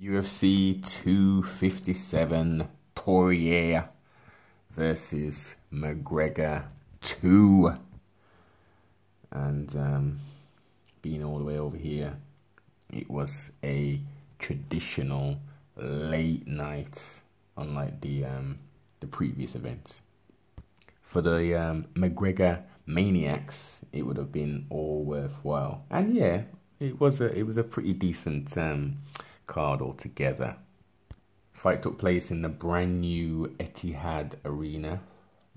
UFC 257 Poirier versus McGregor 2. And um, being all the way over here, it was a traditional late night, unlike the um, the previous events. For the um, McGregor Maniacs, it would have been all worthwhile. And yeah, it was a it was a pretty decent um, card altogether. Fight took place in the brand new Etihad Arena,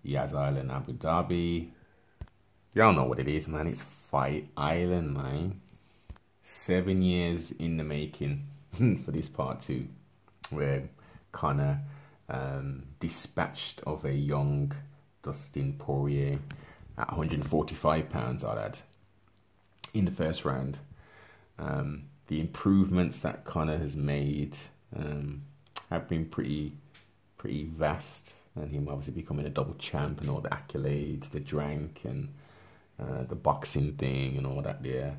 Yas Island, Abu Dhabi. Y'all know what it is, man. It's Fight Island, man. Seven years in the making for this part two, where Conor um, dispatched of a young Dustin Poirier at 145 pounds, I'd add, in the first round. Um, the improvements that Conor has made um, have been pretty pretty vast, and him obviously becoming a double champ and all the accolades, the drank and uh, the boxing thing and all that there.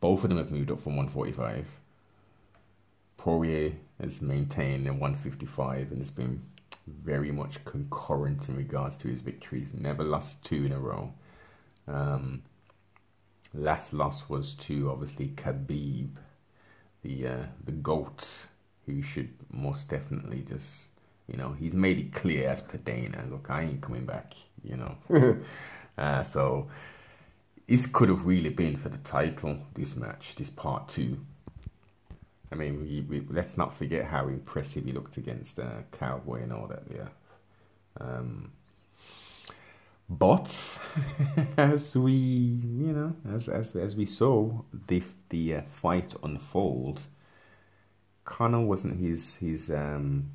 Both of them have moved up from 145. Poirier has maintained in 155 and has been very much concurrent in regards to his victories. Never lost two in a row. Um, last loss was to obviously Khabib, the uh, the goat, who should most definitely just you know he's made it clear as Dana, look, I ain't coming back, you know. uh, so this could have really been for the title. This match, this part two. I mean, we, we, let's not forget how impressive he looked against uh, Cowboy and all that. Yeah. Um, but as we, you know, as as as we saw the the uh, fight unfold, Conor wasn't his his um,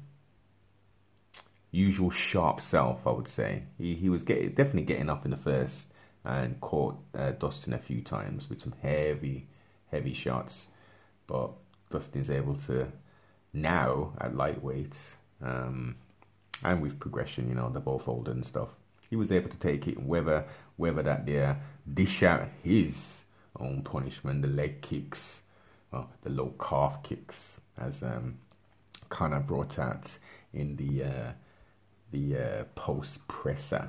usual sharp self. I would say. He he was get, definitely getting up in the first and caught uh, Dustin a few times with some heavy heavy shots, but Dustin's able to now at lightweight um, and with progression, you know, they're both older and stuff he was able to take it, whether whether that there dish out his own punishment, the leg kicks, well, the low calf kicks, as um, Conor brought out in the uh, the uh, post presser,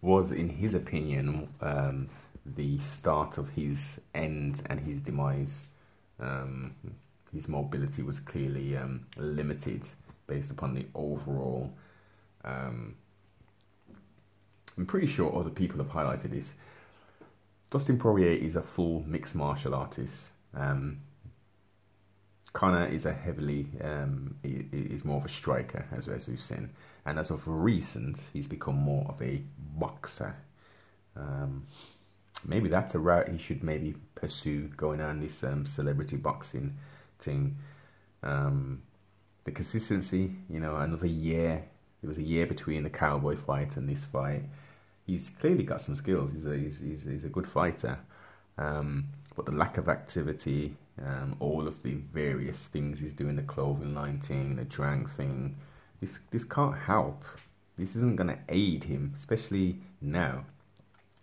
was in his opinion um, the start of his end and his demise. Um, his mobility was clearly um, limited based upon the overall um, I'm pretty sure other people have highlighted this. Dustin Poirier is a full mixed martial artist. Um, Conor is a heavily, um, is more of a striker, as, as we've seen. And as of recent, he's become more of a boxer. Um, maybe that's a route he should maybe pursue, going on this um, celebrity boxing thing. Um, the consistency, you know, another year. It was a year between the cowboy fight and this fight he's clearly got some skills. He's a he's he's, he's a good fighter, um, but the lack of activity, um, all of the various things he's doing, the clothing line thing, the drag thing, this this can't help. This isn't going to aid him, especially now.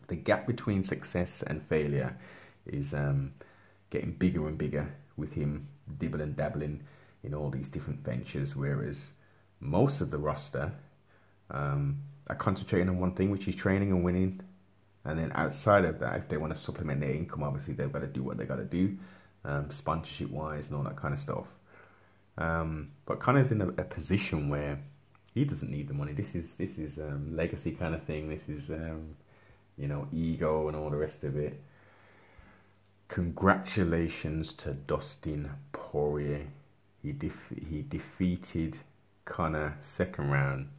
The gap between success and failure is um, getting bigger and bigger with him dibbling dabbling in all these different ventures, whereas most of the roster um, are concentrating on one thing, which is training and winning. And then outside of that, if they want to supplement their income, obviously they've got to do what they got to do, um, sponsorship wise and all that kind of stuff. Um, but Conor's in a, a, position where he doesn't need the money. This is this is um, legacy kind of thing. This is um, you know ego and all the rest of it. Congratulations to Dustin Poirier. He def- he defeated Conor second round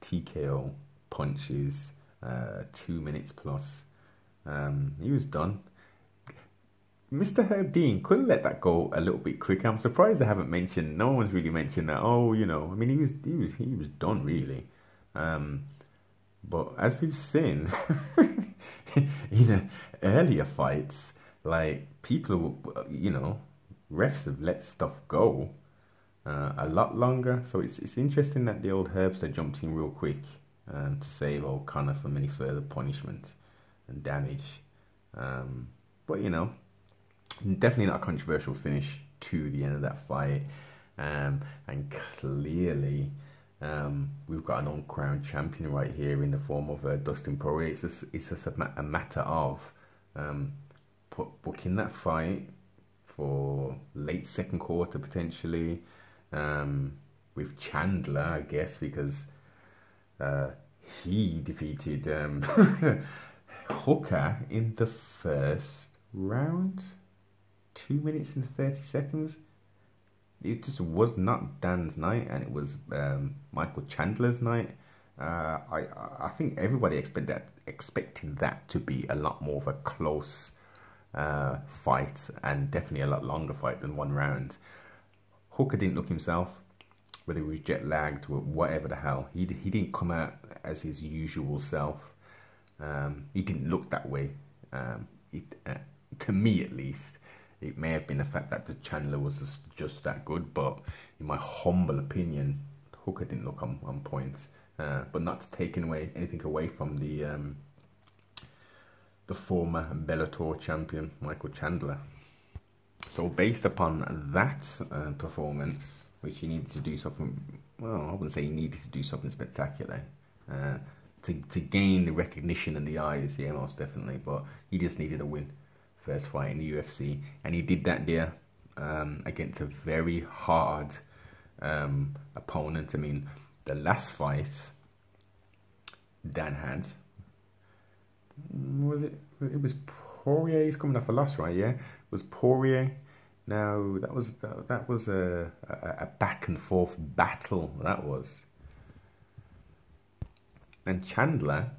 TKO punches, uh, two minutes plus. Um, he was done. Mr. Herb Dean couldn't let that go a little bit quicker. I'm surprised they haven't mentioned. No one's really mentioned that. Oh, you know, I mean, he was he was he was done really. Um, but as we've seen in earlier fights, like people, you know, refs have let stuff go uh, a lot longer. So it's it's interesting that the old herbs Herbster jumped in real quick um, to save old Conor from any further punishment and damage. Um, but you know, definitely not a controversial finish. to the end of that fight. Um, and clearly, um, we've got an uncrowned champion right here in the form of uh, Dustin Poirier. It's just, it's just a, a matter of um, put, booking that fight for late second quarter potentially um, with Chandler, I guess, because uh, he defeated um, Hooker in the first round, two minutes and 30 seconds. It just was not Dan's night, and it was um, Michael Chandler's night. Uh, I I think everybody expect that expecting that to be a lot more of a close uh, fight and definitely a lot longer fight than one round. Hooker didn't look himself, whether he was jet lagged or whatever the hell. He he didn't come out as his usual self. Um, he didn't look that way. Um, it, uh, to me, at least, it may have been the fact that the Chandler was just, just that good, but in my humble opinion, Hooker didn't look on, on point. Uh, but not taking away anything away from the um, the former Bellator champion Michael Chandler. So based upon that uh, performance, which he needed to do something, well, I wouldn't say he needed to do something spectacular. Uh, to, to gain the recognition in the eyes, yeah, most definitely. But he just needed a win, first fight in the UFC, and he did that there um, against a very hard um, opponent. I mean, the last fight Dan had was it? It was Poirier. He's coming off a loss, right? Yeah, it was Poirier. Now that was that, that was a, a, a back and forth battle. That was and Chandler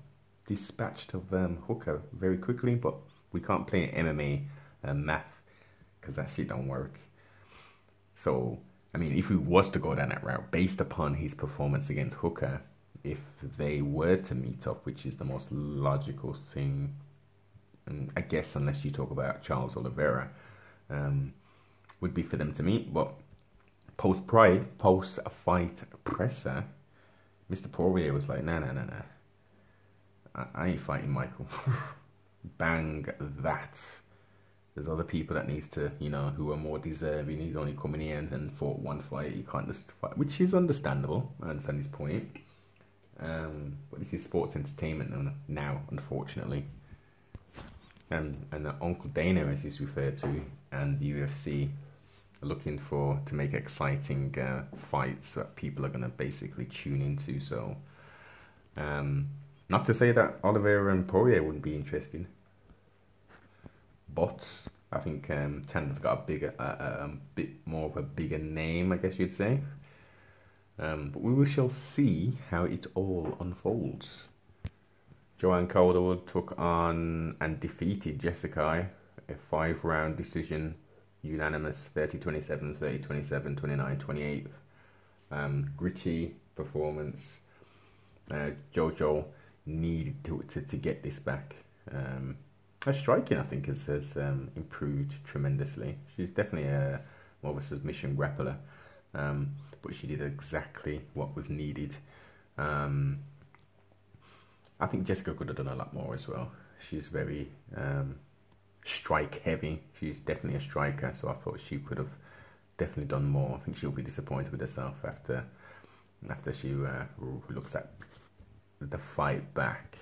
dispatched of um, Hooker very quickly, but we can't play MMA uh, math because that shit don't work. So, I mean, if we was to go down that route, based upon his performance against Hooker, if they were to meet up, which is the most logical thing, and I guess unless you talk about Charles Oliveira, um, would be for them to meet. But post fight, post fight presser, Mr. Poirier was like, no, no, no, no. I, ain't fighting Michael. Bang that. There's other people that needs to, you know, who are more deserving. He's only coming in and fought one fight. He can't just fight, which is understandable. I understand his point. Um, but this is sports entertainment now, unfortunately. And and Uncle Dana, as he's referred to, and the UFC looking for to make exciting uh, fights that people are going to basically tune into. So, um, not to say that Oliveira and Poirier wouldn't be interesting, but I think um, Chandler's got a bigger, uh, a bit more of a bigger name, I guess you'd say. Um, but we shall see how it all unfolds. Joanne Calderwood took on and defeated Jessica, a five round decision unanimous 30 27, 30 27, 29 28. Um, gritty performance. Uh, Jojo needed to, to, to get this back. Um, her striking, I think, has, has um, improved tremendously. She's definitely a more of a submission grappler, um, but she did exactly what was needed. Um, I think Jessica could have done a lot more as well. She's very um, strike heavy. She's definitely a striker, so I thought she could have definitely done more. I think she'll be disappointed with herself after after she uh, looks at the fight back.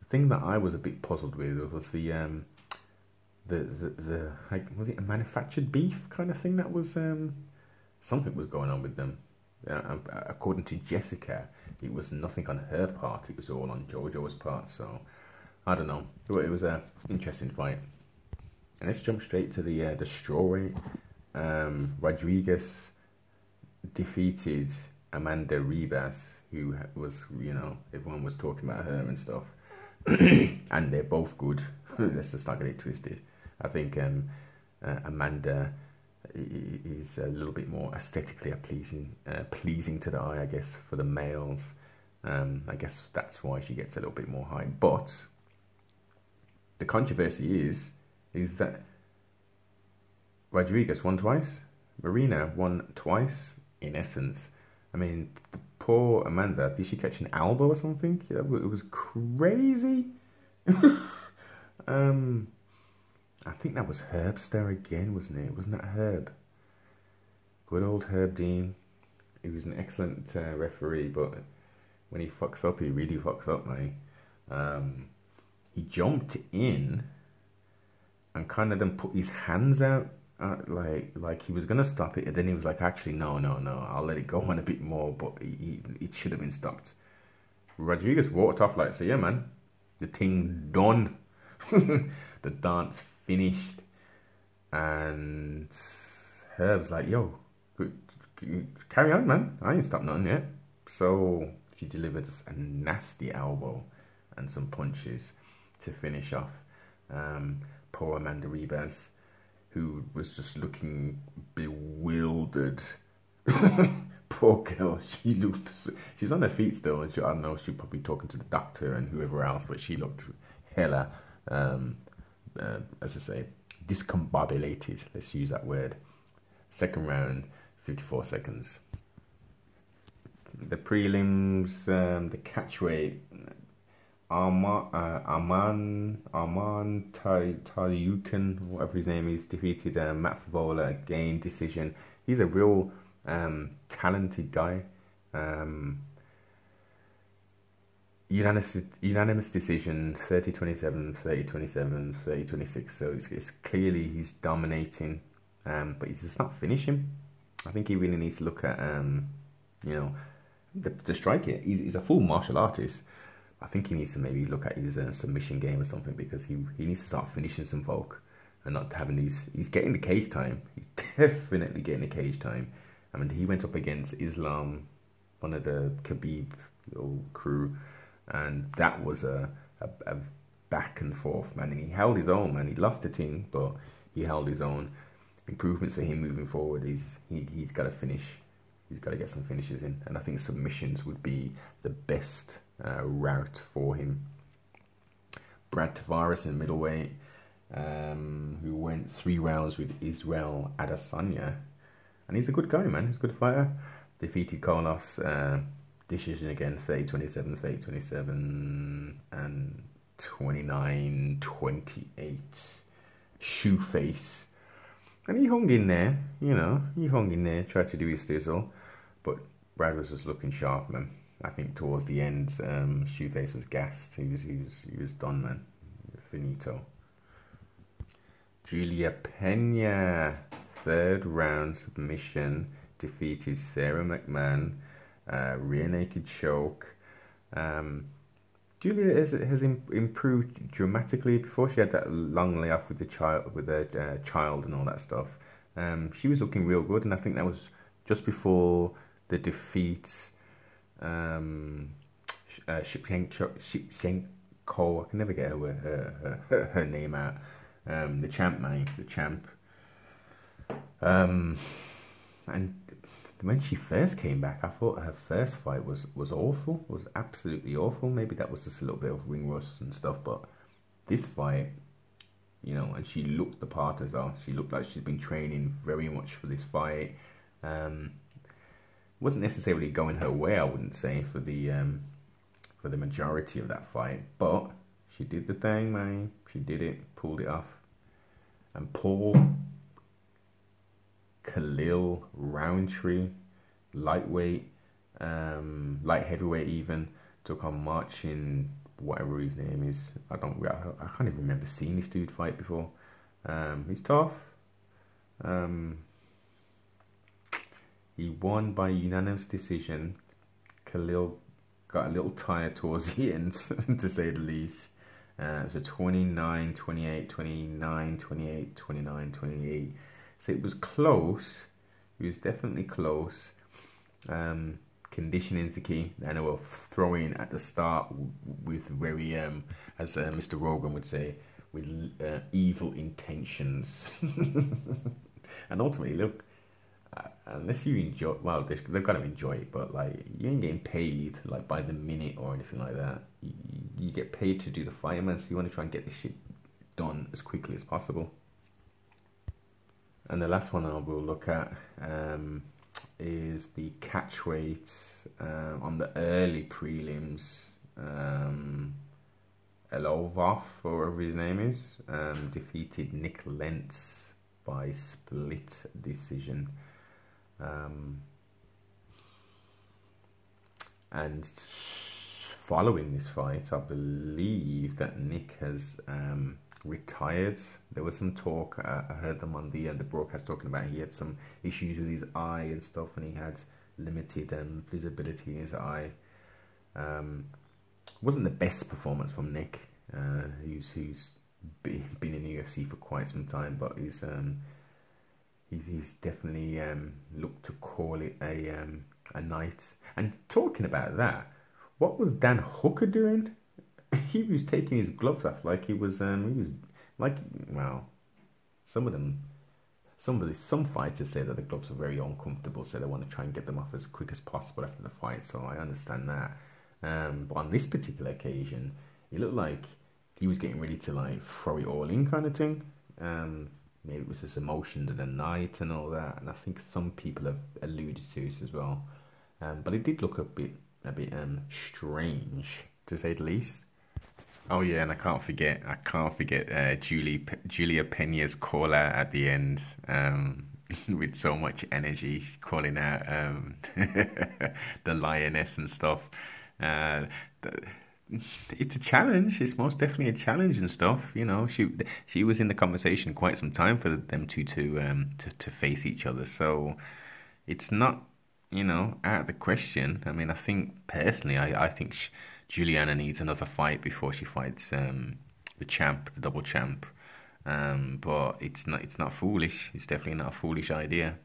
The thing that I was a bit puzzled with was the um, the the, the like, was it a manufactured beef kind of thing that was um, something was going on with them. Uh, according to Jessica, it was nothing on her part; it was all on JoJo's part. So I don't know. but It was an interesting fight. And let's jump straight to the uh, the strawweight. Um, Rodriguez defeated Amanda Ribas, who was, you know, everyone was talking about her and stuff. and they're both good. let's just not get it twisted. I think um, uh, Amanda is a little bit more aesthetically pleasing, uh, pleasing to the eye, I guess, for the males. Um, I guess that's why she gets a little bit more hype. But the controversy is is that Rodriguez won twice, Marina won twice. In essence, I mean, poor Amanda. Did she catch an elbow or something? It was crazy. um, I think that was Herbster again, wasn't it? Wasn't that Herb? Good old Herb Dean. He was an excellent uh, referee, but when he fucks up, he really fucks up, man. Um, he jumped in and kind of then put his hands out uh, like like he was gonna stop it and then he was like actually no no no I'll let it go on a bit more but he, it should have been stopped Rodriguez walked off like so yeah man the thing done the dance finished and Herb's like yo carry on man I ain't stopped nothing yet so she delivered a nasty elbow and some punches to finish off um, poor Amanda Ribas, who was just looking bewildered. poor girl, she looked, she's on her feet still. And she, I don't know, she's probably talking to the doctor and whoever else, but she looked hella, um, uh, as I say, discombobulated. Let's use that word. Second round, 54 seconds. The prelims, um, the catch weight, Arman, uh, Arman, Arman Tayukan, whatever his name is, defeated uh, Matt Frevola again, decision. He's a real um, talented guy. Um, unanimous, unanimous decision 30 27, 30 27, 30 26. So it's, it's clearly he's dominating, um, but he's just not finishing. I think he really needs to look at, um, you know, the, the striking. He's, he's a full martial artist I think he needs to maybe look at his uh, submission game or something because he he needs to start finishing some folk and not having these. He's getting the cage time. He's definitely getting the cage time. I mean, he went up against Islam, one of the Khabib crew, and that was a, a, a back and forth man. And he held his own man. He lost the team, but he held his own. Improvements for him moving forward. He's he he's got to finish. He's got to get some finishes in, and I think submissions would be the best uh, route for him. Brad Tavares in middleweight, um, who went three rounds with Israel Adesanya. And he's a good guy, man. He's a good fighter. Defeated Carlos. Uh, decision again 30 27, 30 27, and 29 28. Shoe face. And he hung in there, you know, he hung in there, tried to do his thizzle. But Brad was just looking sharp, man. I think towards the end, um, Shoeface was gassed. He was, he was, he was done, man. Finito. Julia Pena, third round submission, defeated Sara McMann, uh, rear naked choke. Um, Julia has, has improved dramatically. Before she had that long layoff with the child, with the uh, child and all that stuff, um, she was looking real good, and I think that was just before the defeats um, uh, Shipchenko, Shipchenko, I can never get her, her, her, her name out. Um, the champ, man, the champ. Um, and when she first came back, I thought her first fight was was awful, was absolutely awful. Maybe that was just a little bit of ring rust and stuff, but this fight, you know, and she looked the part as well. She looked like she's been training very much for this fight. Um, wasn't necessarily going her way, I wouldn't say, for the um, for the majority of that fight. But she did the thing, man. She did it, pulled it off. And Paul Khalil Rountree, lightweight, um, light heavyweight even, took on Marcin, whatever his name is. I don't, I, I can't even remember seeing this dude fight before. Um, he's tough. Um, he won by unanimous decision. Khalil got a little tired towards the end, to say the least. Uh, it was a 29, 28, 29, 28, 29, 28. So it was close. It was definitely close. Um, conditioning is the key. And they were throwing at the start with very, um, as uh, Mr. Rogan would say, with uh, evil intentions. and ultimately, look, uh, unless you enjoy, well, they've got to enjoy it, but like you ain't getting paid like by the minute or anything like that. You, you get paid to do the fireman, so you want to try and get the shit done as quickly as possible. And the last one I will look at um, is the catch weight uh, on the early prelims. Um, Elovov, or whatever his name is, um, defeated Nik Lentz by split decision. Um, and following this fight, I believe that Nick has um, retired. There was some talk. Uh, I heard them on the uh, the broadcast talking about he had some issues with his eye and stuff, and he had limited um, visibility in his eye. Um, wasn't the best performance from Nik, uh, who's who's been in the UFC for quite some time, but he's um, he's, he's definitely um, looked to call it a um, a night. And talking about that, what was Dan Hooker doing? he was taking his gloves off like he was um, he was like well, some of them. Somebody, some fighters say that the gloves are very uncomfortable, so they want to try and get them off as quick as possible after the fight. So I understand that. Um, but on this particular occasion, it looked like he was getting ready to like throw it all in, kind of thing. Um, maybe it was his emotion of the night and all that, and I think some people have alluded to this as well. Um, but it did look a bit, a bit um, strange to say the least. Oh yeah, and I can't forget, I can't forget uh, Julie Julia Pena's call out at the end. Um, with so much energy, calling out um, the lioness and stuff. Uh, it's a challenge. It's most definitely a challenge and stuff. You know, she she was in the conversation quite some time for them two to um to, to face each other. So it's not you know out of the question. I mean, I think personally, I I think she, Juliana needs another fight before she fights um the champ, the double champ. Um, but it's not it's not foolish. It's definitely not a foolish idea.